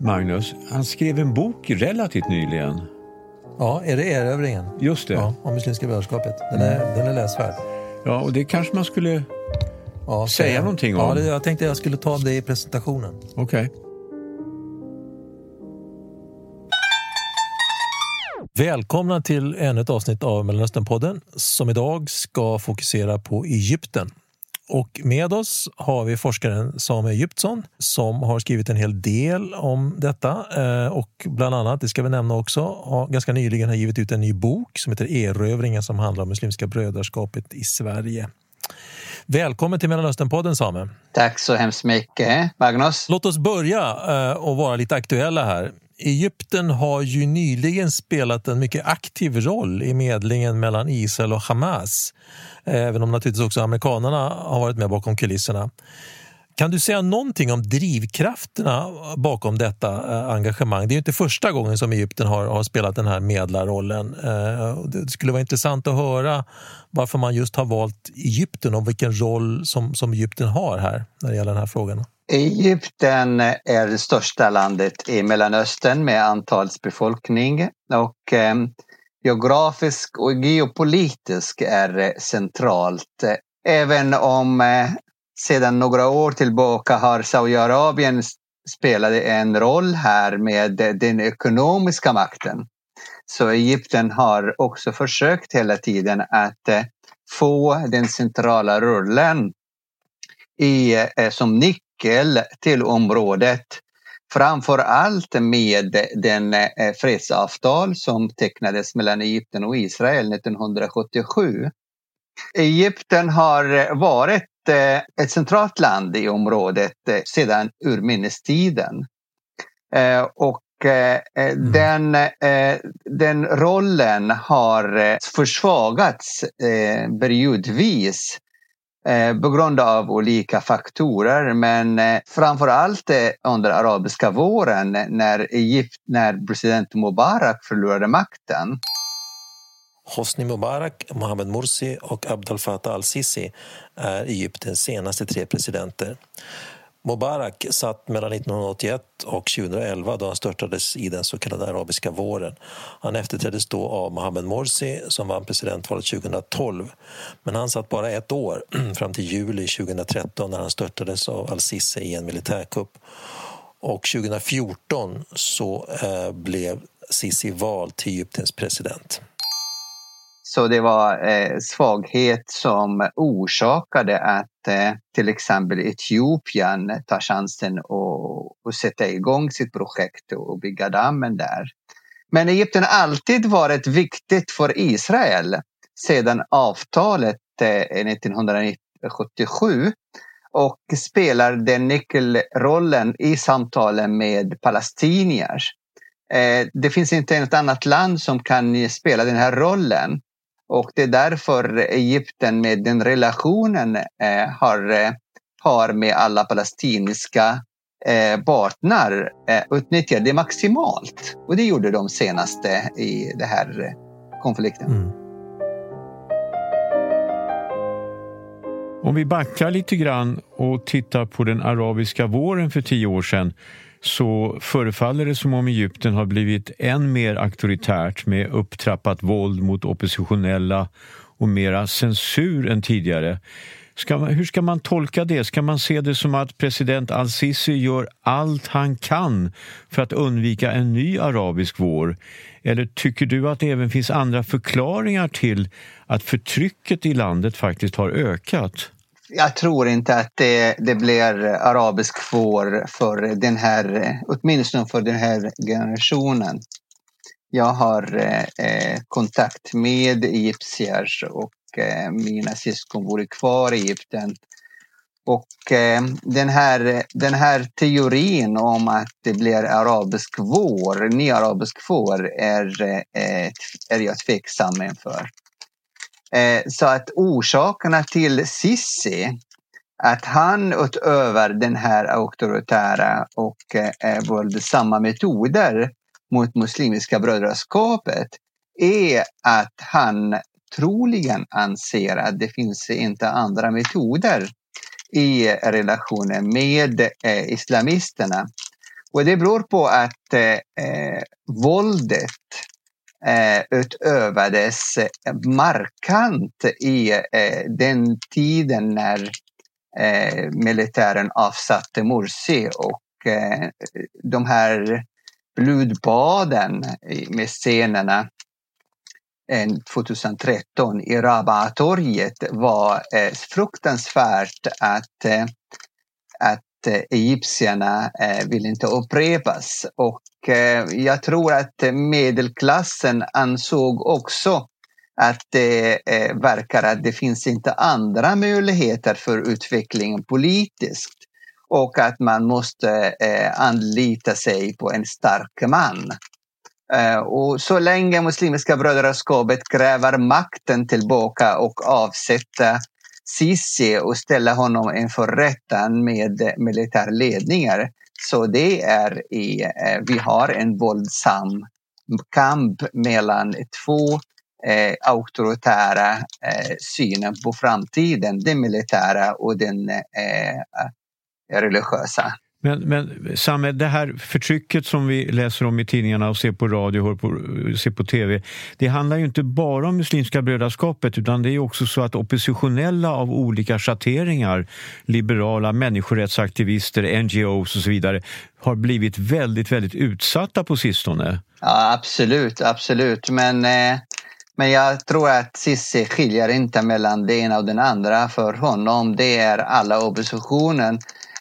Magnus, han skrev en bok relativt nyligen. Ja, är det erövringen? Just det. Ja, om Muslimska brödraskapet. Den är, den är läsvärd. Ja, och det kanske man skulle Ja, säga så- någonting Ja, om. det, jag tänkte jag skulle ta det i presentationen. Okej. Välkomna till ännu ett avsnitt av Mellanösternpodden som idag ska fokusera på Egypten. Och med oss har vi forskaren Same Egyptsson som har skrivit en hel del om detta eh, och bland annat, det ska vi nämna också, har ganska nyligen har givit ut en ny bok som heter Erövringen som handlar om Muslimska brödraskapet i Sverige. Välkommen till Mellanösternpodden Same. Tack så hemskt mycket, Magnus. Låt oss börja eh, och vara lite aktuella här. Egypten har ju nyligen spelat en mycket aktiv roll i medlingen mellan Israel och Hamas. Även om naturligtvis också amerikanerna har varit med bakom kulisserna. Kan du säga någonting om drivkrafterna bakom detta eh, engagemang? Det är ju inte första gången som Egypten har, har spelat den här medlarrollen. Eh, det skulle vara intressant att höra varför man just har valt Egypten och vilken roll som, som Egypten har här när det gäller den här frågan. Egypten är det största landet i Mellanöstern med antalsbefolkning och eh, geografisk och geopolitisk är centralt. Även om eh, sedan några år tillbaka har Saudiarabien spelat en roll här med den ekonomiska makten. Så Egypten har också försökt hela tiden att eh, få den centrala rollen i, eh, som nyckel till området. Framför allt med den eh, fredsavtal som tecknades mellan Egypten och Israel 1977. Egypten har varit eh, ett centralt land i området eh, sedan urminnestiden. Eh, Och Mm. den, den rollen har försvagats periodvis eh, på grund av olika faktorer men eh, framför allt eh, under arabiska våren eh, när, Egypt, när president Mubarak förlorade makten. Hosni Mubarak, Mohamed Morsi och Abdel Fattah al-Sisi är Egyptens senaste tre presidenter. Mubarak satt mellan 1981 och 2011 då han störtades i den så kallade arabiska våren. Han efterträddes då av Mohamed Morsi som vann presidentvalet 2012. Men han satt bara ett år, fram till juli 2013 när han störtades av al-Sisi i en militärkupp. Och 2014 så eh, blev Sisi vald till Egyptens president. Så det var eh, svaghet som orsakade att Eh, till exempel Etiopien tar chansen att, att sätta igång sitt projekt och bygga dammen där. Men Egypten har alltid varit viktigt för Israel sedan avtalet eh, 1977 och spelar den nyckelrollen i samtalen med palestinier. Eh, det finns inte något annat land som kan spela den här rollen. Och det är därför Egypten med den relationen eh, har, eh, har med alla palestinska eh, partner eh, utnyttjat det maximalt. Och det gjorde de senaste i den här eh, konflikten. Mm. Om vi backar lite grann och tittar på den arabiska våren för tio år sedan så förefaller det som om Egypten har blivit än mer auktoritärt med upptrappat våld mot oppositionella och mera censur än tidigare. Ska man, hur ska man tolka det? Ska man se det som att president al-Sisi gör allt han kan för att undvika en ny arabisk vår? Eller tycker du att det även finns andra förklaringar till att förtrycket i landet faktiskt har ökat? Jag tror inte att det, det blir arabisk vår för den här, åtminstone för den här generationen. Jag har eh, kontakt med egyptier och eh, mina syskon bor kvar i Egypten. Och eh, den, här, den här teorin om att det blir arabisk vår, ny arabisk vår, är, eh, är jag tveksam inför. Eh, så att orsakerna till Sissi, att han utöver den här auktoritära och eh, eh, våldsamma metoder mot Muslimska brödraskapet är att han troligen anser att det finns inte andra metoder i relationen med eh, islamisterna. Och det beror på att eh, våldet eh, utövades markant i eh, den tiden när eh, militären avsatte Morsi och eh, de här blodbaden med scenerna 2013 i Rabatorget var eh, fruktansvärt att, eh, att Eh, egyptierna eh, vill inte upprepas. Och eh, jag tror att medelklassen ansåg också att det verkar att det finns inte andra möjligheter för utvecklingen politiskt och att man måste anlita sig på en stark man. Och så länge Muslimska brödraskapet kräver makten tillbaka och avsätta Sisi och ställa honom inför rätten med eh, militärledningar. Så det är i, eh, vi har en våldsam kamp mellan två eh, auktoritära eh, synen på framtiden, den militära och den eh, eh religiösa. Men, men Samme, det här förtrycket som vi läser om i tidningarna och ser på radio och på, ser på tv, det handlar ju inte bara om Muslimska brödraskapet utan det är också så att oppositionella av olika schatteringar, liberala människorättsaktivister, NGOs och så vidare, har blivit väldigt, väldigt utsatta på sistone. Ja, absolut, absolut. Men, eh, men jag tror att Sissi skiljer inte mellan det ena och den andra. För honom, det är alla oppositionen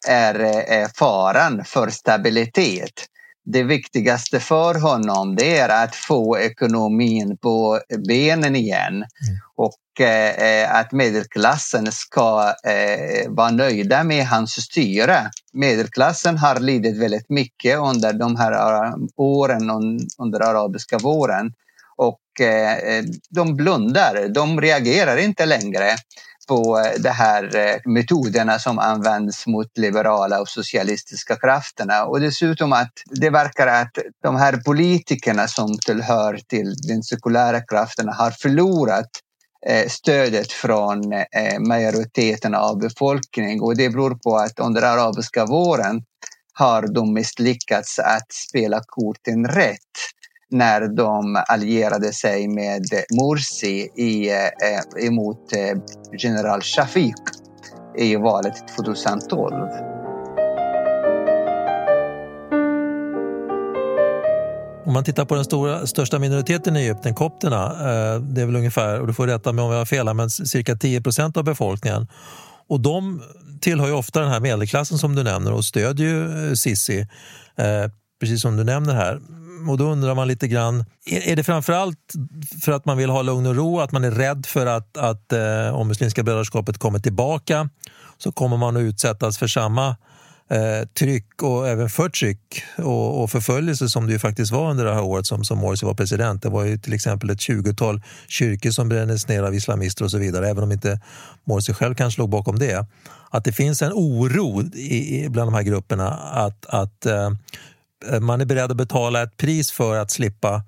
är eh, faran för stabilitet. Det viktigaste för honom det är att få ekonomin på benen igen mm. och eh, att medelklassen ska eh, vara nöjda med hans styre. Medelklassen har lidit väldigt mycket under de här åren, under arabiska våren och de blundar, de reagerar inte längre på eh, de här eh, metoderna som används mot liberala och socialistiska krafterna. Och dessutom att det verkar att de här politikerna som tillhör till den sekulära krafterna har förlorat eh, stödet från majoriteten av befolkningen och det beror på att under arabiska våren har de misslyckats att spela korten rätt när de allierade sig med Morsi i, eh, emot eh, general Shafiq i valet 2012. Om man tittar på den stora, största minoriteten i Egypten, kopterna, eh, det är väl ungefär, och du får rätta mig om jag har fel, men cirka 10 procent av befolkningen. Och de tillhör ju ofta den här medelklassen som du nämner och stödjer ju eh, Sisi, eh, precis som du nämner här och då undrar man lite grann, är, är det framförallt för att man vill ha lugn och ro, att man är rädd för att, att eh, om Muslimska brödraskapet kommer tillbaka så kommer man att utsättas för samma eh, tryck och även förtryck och, och förföljelse som det ju faktiskt var under det här året som, som Morsi var president. Det var ju till exempel ett tjugotal kyrkor som brändes ner av islamister och så vidare, även om inte Morsi själv kanske låg bakom det. Att det finns en oro i, bland de här grupperna att, att eh, Eh, man är beredd att betala ett pris för att slippa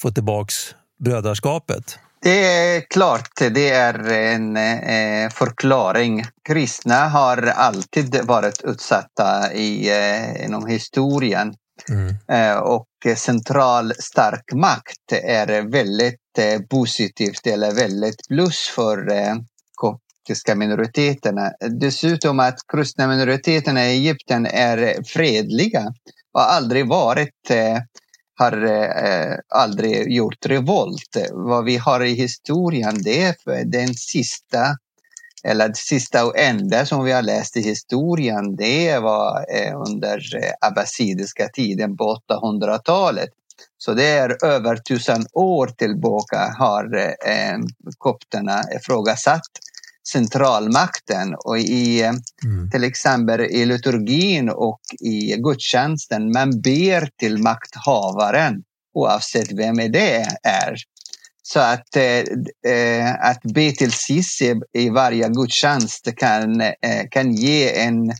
få tillbaks brödraskapet? Det är klart, det är en eh, förklaring. Kristna har alltid varit utsatta i, eh, inom historien. Mm. Eh, och central stark makt är väldigt eh, positivt eller väldigt plus för eh, koptiska minoriteterna. Dessutom att kristna minoriteterna i Egypten är fredliga har aldrig varit eh, har eh, aldrig gjort revolt. Vad vi har i historien det är den sista eller det sista och enda som vi har läst i historien det var eh, under eh, abbasidiska tiden på 800-talet. Så det är över tusen år tillbaka har eh, eh kopterna ifrågasatt centralmakten och i mm. till exempel i liturgin och i gudstjänsten, man ber till makthavaren oavsett vem det är. Så att, eh, att be till Sissi i varje gudstjänst kan, eh, kan ge en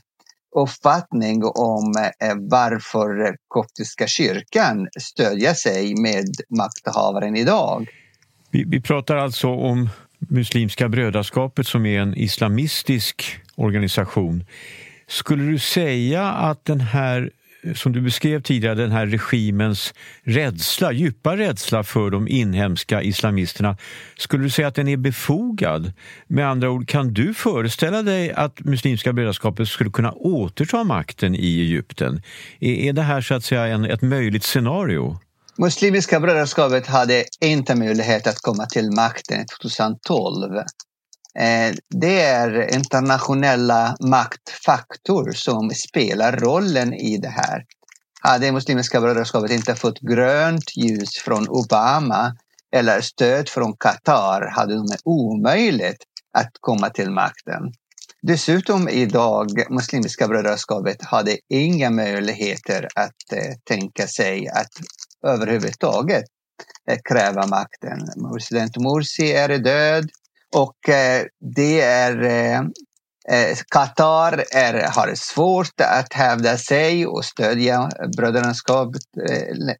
uppfattning om eh, varför koptiska kyrkan stödjer sig med makthavaren idag. Vi, vi pratar alltså om Muslimska brödraskapet som är en islamistisk organisation. Skulle du säga att den här som du beskrev tidigare, den här regimens rädsla, djupa rädsla för de inhemska islamisterna. Skulle du säga att den är befogad? Med andra ord, kan du föreställa dig att Muslimska brödraskapet skulle kunna återta makten i Egypten? Är, det här så att säga en, ett möjligt scenario? Muslimska brödraskapet hade inte möjlighet att komma till makten 2012 eh, det är internationella maktfaktor som spelar rollen i det här. Hade Muslimska brödraskapet inte fått grönt ljus från Obama eller stöd från Qatar hade det omöjligt att komma till makten. Dessutom idag, Muslimska brödraskapet hade inga möjligheter att eh, tänka sig att överhuvudtaget eh, kräva makten. President Morsi är död. Och eh, det är eh, Qatar är, har svårt att hävda sig och stödja brödraskapet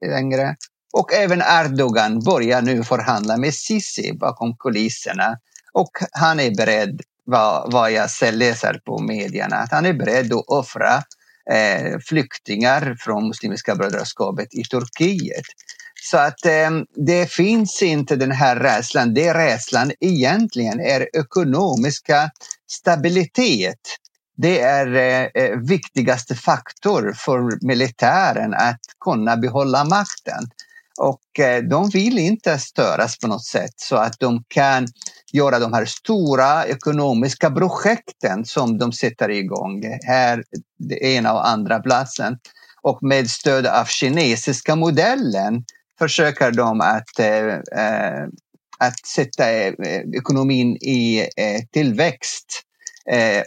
längre. Och även Erdogan börjar nu förhandla med Sisi bakom kulisserna. Och han är beredd, vad, vad jag läser på medierna, att han är beredd att offra eh, flyktingar från Muslimska brödraskapet i Turkiet. Så att eh, det finns inte den här rädslan. Det rädslan egentligen är ekonomiska stabilitet. Det är eh, eh viktigaste faktor för militären att kunna behålla makten. Och eh, de vill inte störas på något sätt så att de kan göra de här stora ekonomiska projekten som de sätter igång. Här, det ena och andra platsen. Och med stöd av kinesiska modellen försöker de att, eh, eh att sätta eh, ekonomin i eh, tillväxt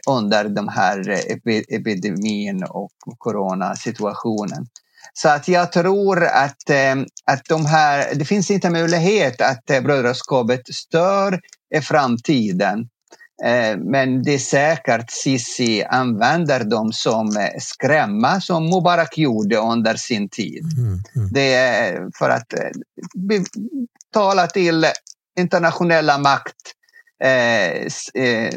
under den här epidemin och coronasituationen. Så att jag tror att, att de här, det finns inte möjlighet att brödraskapet stör i framtiden. Eh, men det är säkert Sisi använder dem som eh, skrämma som Mubarak gjorde under sin tid. Mm, mm. Det är för att eh, tala till internationella makt Eh, eh,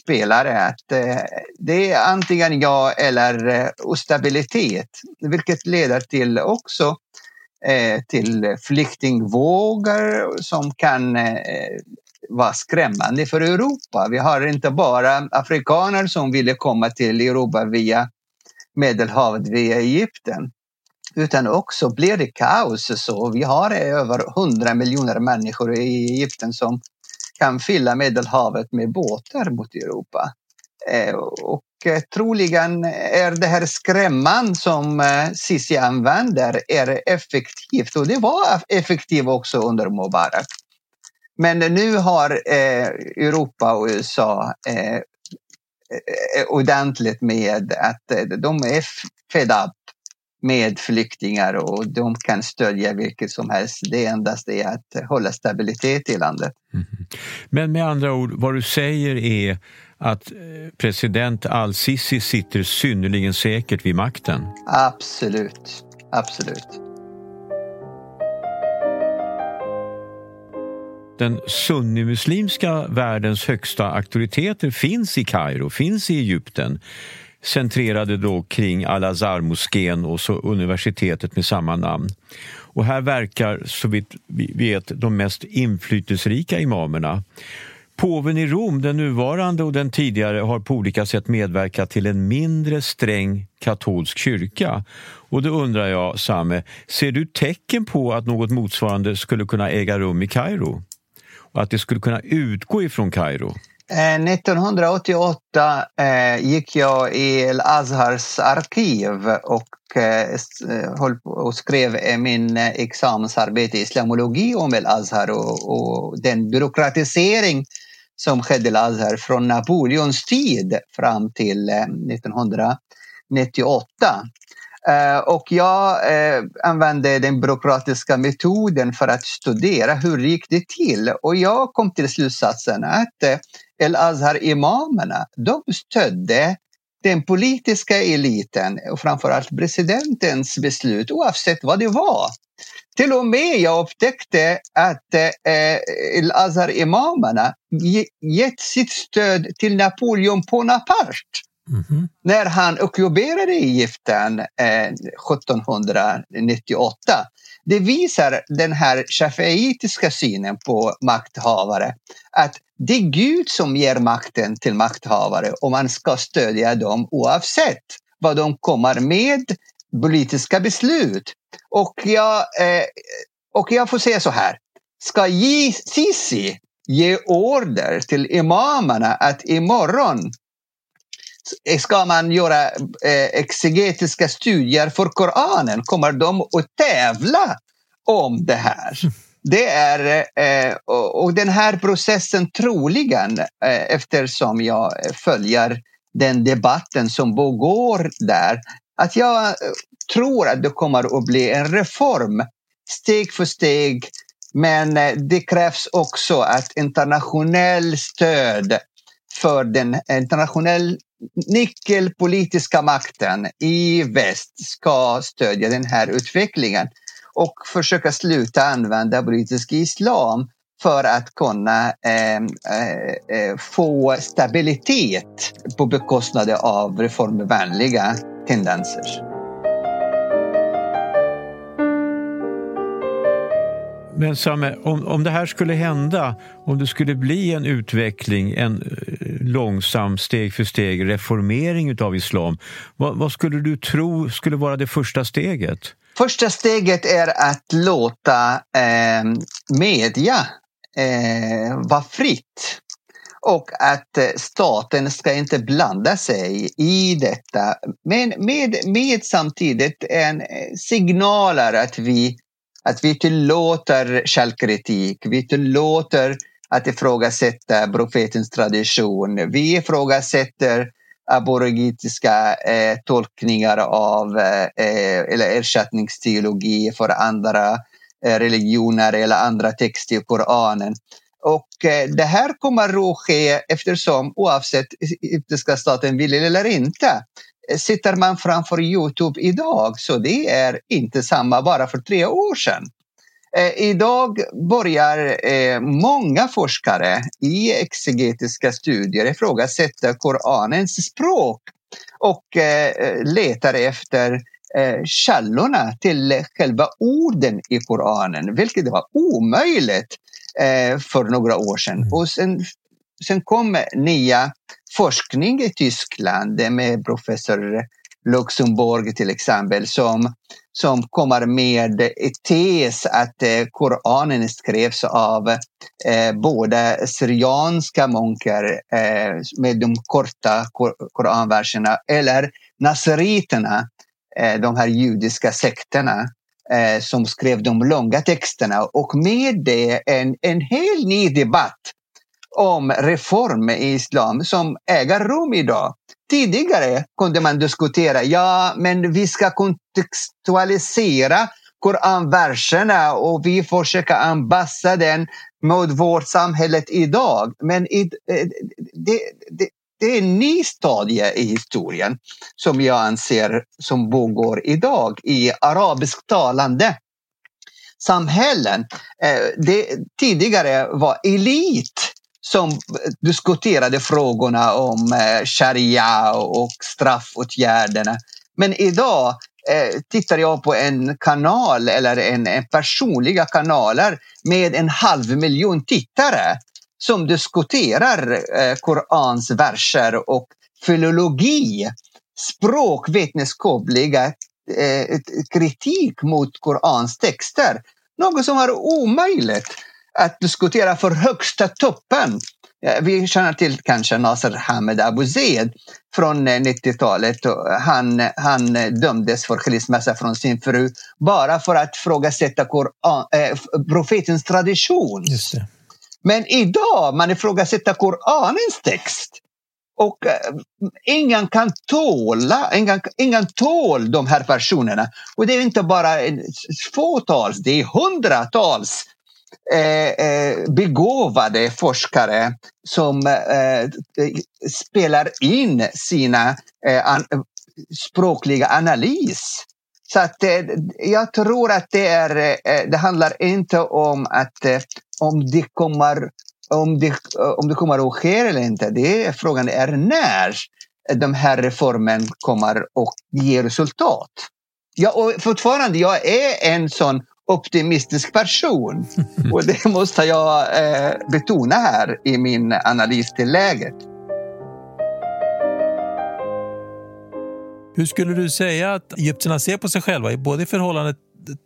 spelare att eh, det är antingen ja eller ostabilitet, vilket leder till också till flyktingvågor som kan var skrämmande för Europa. Vi har inte bara afrikaner som ville komma till Europa via Medelhavet, via Egypten, utan också blir det kaos. Så vi har över 100 miljoner människor i Egypten som kan fylla Medelhavet med båtar mot Europa. Eh, och eh, troligen är det här skrämman som eh, Sisi använder är effektivt och det var effektivt också under Mubarak. Men nu har Europa och USA ordentligt med att de är fed up med flyktingar och de kan stödja vilket som helst. Det endast är att hålla stabilitet i landet. Mm. Men med andra ord, vad du säger är att eh, president al-Sisi sitter synnerligen säkert vid makten? Absolut, absolut. den sunnimuslimska världens högsta auktoriteter finns i Kairo, finns i Egypten centrerade då kring Al-Azhar-moskén och så universitetet med samma namn. Och här verkar, så vitt vi vet, de mest inflytelserika imamerna. Påven i Rom, den nuvarande och den tidigare, har på olika sätt medverkat till en mindre sträng katolsk kyrka. Och då undrar jag, Same, ser du tecken på att något motsvarande skulle kunna äga rum i Kairo? och att det skulle kunna utgå ifrån Kairo? Eh, 1988 eh, gick jag i Al-Azhars arkiv och eh, eh och skrev eh, min examensarbete i islamologi om Al-Azhar och, och, den byråkratisering som skedde i Al-Azhar från Napoleons tid fram till 1998. Eh, och jag eh, använde den byråkratiska metoden för att studera hur det gick det till. Och jag kom till slutsatsen att eh, El-Azhar-imamerna, de stödde den politiska eliten och framförallt presidentens beslut oavsett vad det var. Till och med jag upptäckte att eh, El-Azhar-imamerna gett sitt stöd till Napoleon Bonaparte Mm-hmm. När han ockuperade Egypten eh, 1798. Det visar den här shafiitiska synen på makthavare. Att det är Gud som ger makten till makthavare och man ska stödja dem oavsett vad de kommer med politiska beslut. Och jag, eh, och jag får säga så här. Ska Sisi ge order till imamerna att imorgon ska man göra eh, exegetiska studier för Koranen, kommer de att tävla om det här? Det är, eh, och den här processen troligen, eh, eftersom jag följer den debatten som pågår där, att jag tror att det kommer att bli en reform steg för steg. Men det krävs också att internationell stöd för den internationella nyckelpolitiska makten i väst ska stödja den här utvecklingen och försöka sluta använda politisk islam för att kunna ehm, eh, eh, få stabilitet på bekostnad av reformvänliga tendenser. Men Samme, om, om det här skulle hända, om det skulle bli en utveckling, en långsam steg för steg reformering av islam, vad, vad skulle du tro skulle vara det första steget? Första steget är att låta eh, media eh, vara fritt och att eh, staten ska inte blanda sig i detta. Men med, med samtidigt en eh, signaler att vi att vi tillåter källkritik, vi tillåter att ifrågasätta profetens tradition. Vi ifrågasätter aborigitiska eh, tolkningar av eh, eh, eller ersättningsteologi för andra eh, religioner eller andra texter i Koranen. Och eh, det här kommer att ske eftersom oavsett om staten vill eller inte eh, sitter man framför Youtube idag så det är inte samma bara för tre år sedan. Eh, idag börjar eh, många forskare i exegetiska studier ifrågasätta Koranens språk och eh, letar efter källorna till själva orden i Koranen, vilket var omöjligt för några år sedan. Mm. Och sen, sen kom nya forskning i Tyskland med professor Luxemburg till exempel som, som kommer med tes att eh, Koranen skrevs av eh, både syrianska munkar eh, med de korta kor koranverserna eller nasriterna, eh, de här judiska sekterna eh, som skrev de långa texterna och med det en, en helt ny debatt om reform i islam som äger rum idag. Tidigare kunde man diskutera, ja men vi ska kontextualisera Koranverserna och vi försöker anpassa den mot vårt samhälle idag. Men i, eh, det, det, det är en ny stadie i historien som jag anser som pågår idag i arabisktalande samhällen. Eh, det tidigare var elit som diskuterade frågorna om eh, sharia och straffåtgärderna. Men idag eh, tittar jag på en kanal eller en, en personliga kanaler med en halv miljon tittare som diskuterar eh, Korans verser och filologi, språkvetenskapliga eh, kritik mot Korans texter. Något som är omöjligt att diskutera för högsta toppen. Vi känner till kanske Nasser Hamed Abu Zaid från 90-talet. Eh, han, han dömdes för skilsmässa från sin fru bara för att ifrågasätta äh, profetens tradition. Men idag man ifrågasätter Koranens text. Och äh, ingen kan tåla, ingen, ingen tål de här personerna. Och det är inte bara fåtals, det är hundratals Eh, eh, begåvade forskare som eh, spelar in sina eh, språkliga analys. Så att eh, jag tror att det, är, det handlar inte om att om det kommer om det, om det kommer att ske eller inte. Det är, frågan är när. de här reformen kommer att ge resultat. Ja, och fortfarande, jag är en sån optimistisk person. Och det måste jag eh, betona här i min analys till läget. Hur skulle du säga att egyptierna ser på sig själva, både i förhållande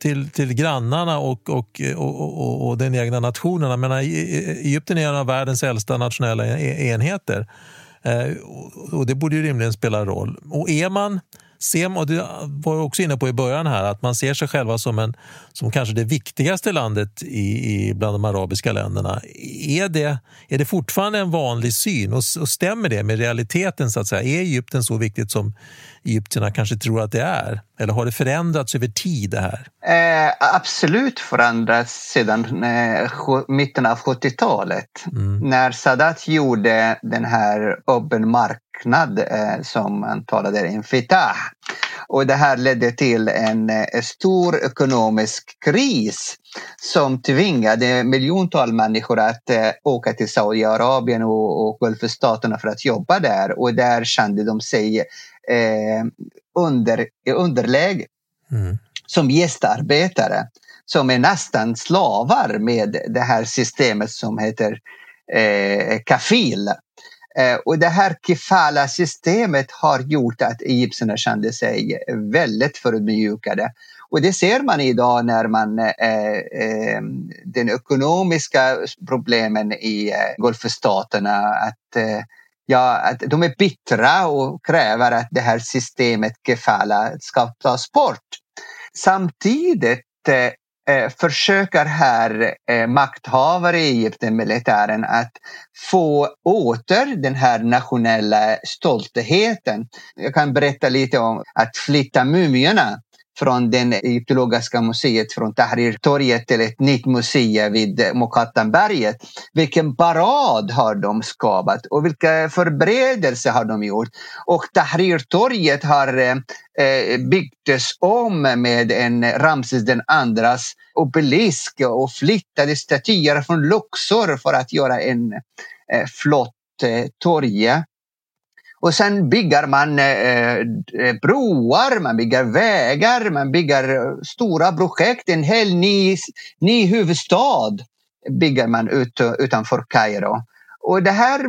till, till grannarna och, och, och, och den egna nationen? Jag menar, Egypten är en av världens äldsta nationella e-, enheter. Eh, och det borde ju rimligen spela roll. Och är man ser och det var också inne på i början här, att man ser sig själva som, en, som kanske det viktigaste landet i, i bland de arabiska länderna. Är det, är det fortfarande en vanlig syn och, och stämmer det med realiteten? så att säga? Är Egypten så viktigt som egyptierna kanske tror att det är? Eller har det förändrats över tid det här? Eh, absolut förändrats sedan eh, mitten av 70-talet. Mm. När Sadat gjorde den här öppen marknad eh, som man talade om, Fitah. Och det här ledde till en, eh, stor ekonomisk kris som tvingade miljontals människor att eh, åka till Saudiarabien och, och Gulfstaterna för att jobba där. Och där kände de sig eh, under, underläge mm. som gästarbetare som är nästan slavar med det här systemet som heter eh, kafil. Eh, och det här kifala-systemet har gjort att egyptierna kände sig väldigt förödmjukade. Och det ser man idag när man eh, eh, den ekonomiska problemen i eh, Gulfstaterna att eh, ja, att de är bittra och kräver att det här systemet kefala ska tas bort. Samtidigt eh, eh, försöker här eh, makthavare i Egypten, militären, att få åter den här nationella stoltheten. Jag kan berätta lite om att flytta mumierna från det egyptologiska museet från Tahrirtorget till ett nytt museum vid Mokattanberget. Vilken parad har de skapat och vilka förberedelser har de gjort? Och Tahrirtorget har eh, byggts om med en Ramses den andras obelisk och flyttade statyer från Luxor för att göra en eh, flott eh, torg. Och sen bygger man eh, eh, broar, man bygger vägar, man bygger eh, stora projekt. En hel ny, ny huvudstad bygger man ut, eh, utanför Kairo. Och det här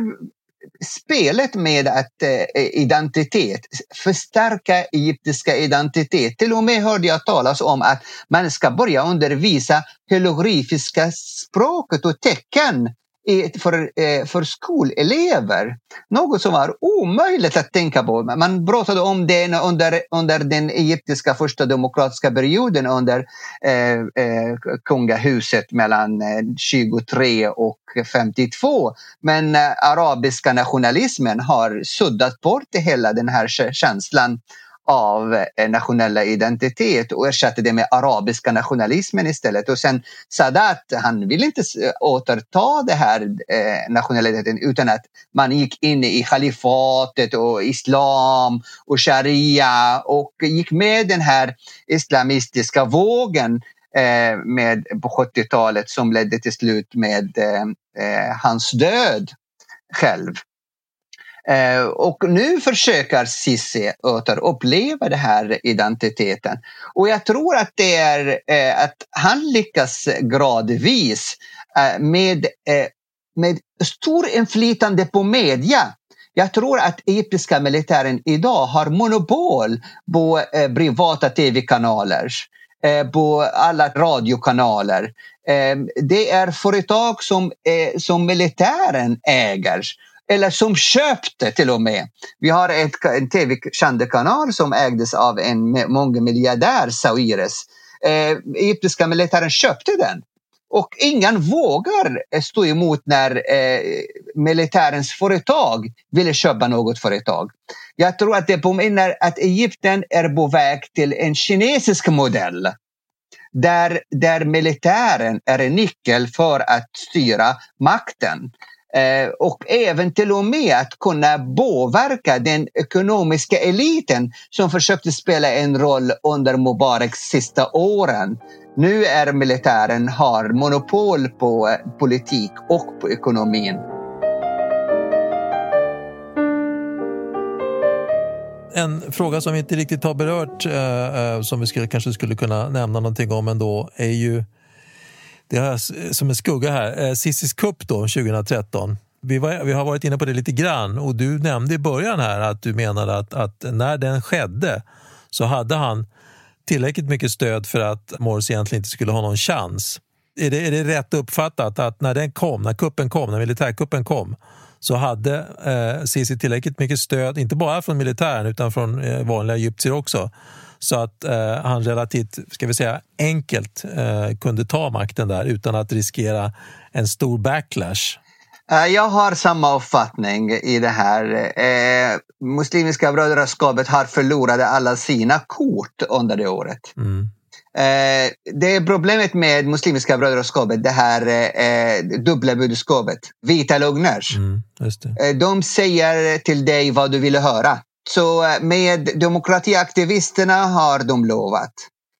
spelet med att eh, identitet, förstärka egyptiska identitet. Till och med hörde jag talas om att man ska börja undervisa hieroglyfiska språket och tecken för, eh, för skolelever. Något som var omöjligt att tänka på. Man pratade om det under, under den egyptiska första demokratiska perioden under eh, eh, kungahuset mellan eh, 23 och 52. Men eh, arabiska nationalismen har suddat bort hela den här känslan av eh, nationella identitet och ersatte det med arabiska nationalismen istället. Och sen Sadat, han ville inte återta det här eh, nationaliteten utan att man gick in i kalifatet och islam och sharia och gick med den här islamistiska vågen eh, med, på 70-talet som ledde till slut med eh, eh, hans död själv. Eh, och nu försöker Cissi återuppleva den här identiteten. Och jag tror att det är eh, att han lyckas gradvis eh, med, med stor inflytande på media. Jag tror att egyptiska militären idag har monopol på privata tv-kanaler på alla radiokanaler. Det är företag som, som militären äger eller som köpte till och med. Vi har ett, en tv-känd kanal som ägdes av en mångmiljardär, Sawiris. Eh, egyptiska militären köpte den. Och ingen vågar stå emot när eh, militärens företag ville köpa något företag. Jag tror att det påminner att Egypten är på väg till en kinesisk modell där, där militären är en nyckel för att styra makten. Eh, och även till och med att kunna påverka den ekonomiska eliten som försökte spela en roll under Mubaraks sista åren. Nu är militären har monopol på eh, politik och på ekonomin. en fråga som vi inte riktigt har berört, eh, eh som vi skulle, kanske skulle kunna nämna någonting om ändå, är ju det har jag som en skugga här, eh, Sissis Cissis Cup då, 2013. Vi, var, vi, har varit inne på det lite grann och du nämnde i början här att du menade att, att när den skedde så hade han tillräckligt mycket stöd för att Morris egentligen inte skulle ha någon chans. Är det, är det rätt uppfattat att när den kom, när kuppen kom, när militärkuppen kom så hade eh, Sisi tillräckligt mycket stöd, inte bara från militären utan från eh, vanliga egyptier också så att eh, han relativt ska vi säga, enkelt eh, kunde ta makten där utan att riskera en stor backlash. Eh, jag har samma uppfattning i det här. Eh, Muslimska brödraskapet har förlorat alla sina kort under det året. Mm. Eh, det är problemet med Muslimska brödraskapet, det här eh, dubbla budskapet. Vita lögner. Mm, eh, de säger till dig vad du vill höra. Så eh, med demokratiaktivisterna har de lovat.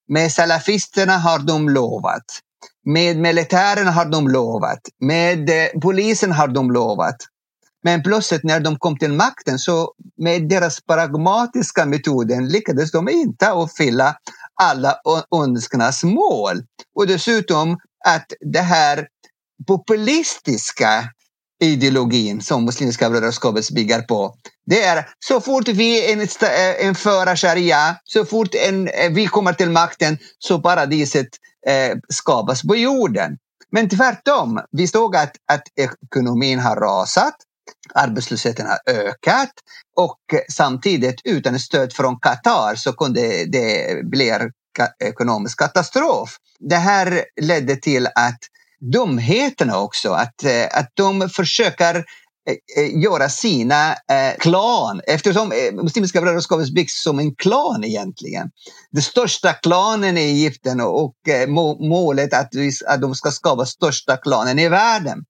Med salafisterna har de lovat. Med militären har de lovat. Med eh, polisen har de lovat. Men plötsligt när de kom till makten så med deras pragmatiska metoden lyckades de inte uppfylla alla önskarnas mål. Och dessutom att det här populistiska ideologin som Muslimska brödraskapet bygger på. Det är så fort vi inför eh, sharia, så fort en, eh, vi kommer till makten så paradiset eh, skapas på jorden. Men tvärtom, vi såg att, att ekonomin har rasat, arbetslösheten har ökat och samtidigt utan stöd från Qatar så kunde det bli ekonomisk katastrof. Det här ledde till att dumheterna också. Att, eh, att de försöker eh, eh, göra sina eh, klan, eftersom Muslimska brödraskapet byggs som en klan egentligen. Den största klanen i Egypten och målet att, att de ska skapa största klanen i världen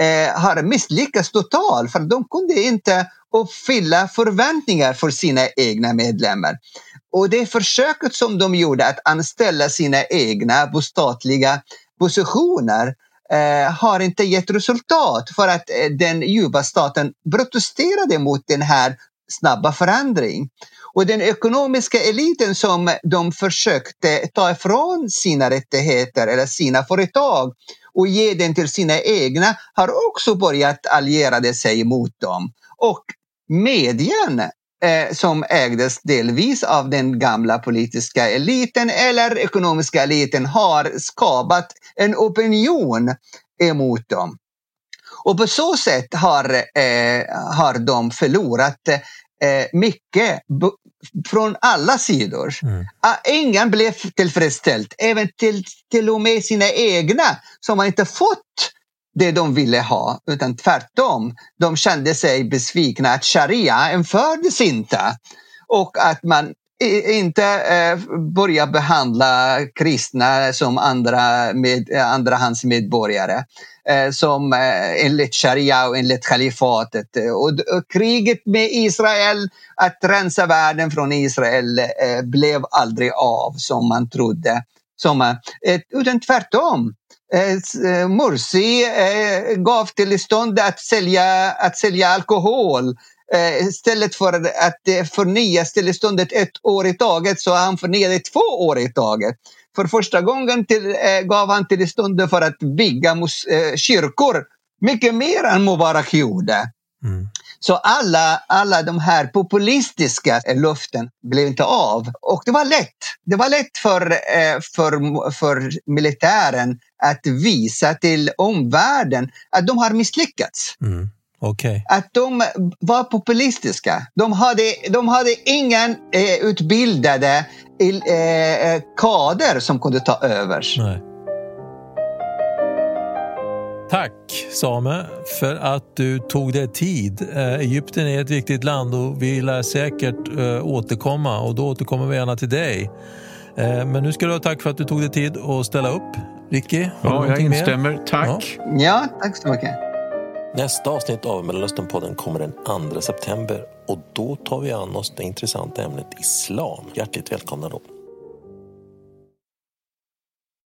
eh, har misslyckats totalt för de kunde inte uppfylla förväntningar för sina egna medlemmar. Och det försöket som de gjorde att anställa sina egna på statliga positioner eh, har inte gett resultat för att eh, den djupa staten protesterade mot den här snabba förändringen. Och den ekonomiska eliten som de försökte ta ifrån sina rättigheter eller sina företag och ge den till sina egna har också börjat alliera sig mot dem. Och medien eh, som ägdes delvis av den gamla politiska eliten eller ekonomiska eliten har skapat en opinion emot dem. Och på så sätt har, eh, har de förlorat eh, mycket från alla sidor. Mm. Ingen blev tillfredsställd, även till, till och med sina egna som har inte fått det de ville ha, utan tvärtom. De kände sig besvikna att sharia infördes inte och att man inte eh, börja behandla kristna som andra med, eh, andrahandsmedborgare eh, som eh, enligt sharia och enligt kalifatet. Och, och, kriget med Israel, att rensa världen från Israel, eh, blev aldrig av som man trodde. Som, eh, utan tvärtom. Eh, eh Morsi eh, gav tillstånd att sälja, att sälja alkohol. Eh, istället för att eh, förnya tillståndet ett år i taget så han förnyade två år i taget. För första gången till, gav han tillstånd för att bygga kyrkor mycket mer än Mubarak gjorde. Mm. Så alla, alla de här populistiska löften blev inte av. Och det var lätt. Det var lätt för, eh, för, för militären att visa till omvärlden att de har misslyckats. Mm. Okay. Att de var populistiska. De hade, de hade ingen eh, utbildade eh, kader som kunde ta över. Nej. Tack Same för att du tog dig tid. Eh, Egypten är ett viktigt land och vi lär säkert eh, återkomma och då återkommer vi gärna till dig. Eh, men nu ska du ha tack för att du tog dig tid att ställa upp. Ricky, Ja, jag instämmer. Mer? Tack. Ja. ja, tack så mycket. Nästa avsnitt av Mellanösternpodden kommer den 2 september och då tar vi an oss det intressanta ämnet islam. Hjärtligt välkomna då.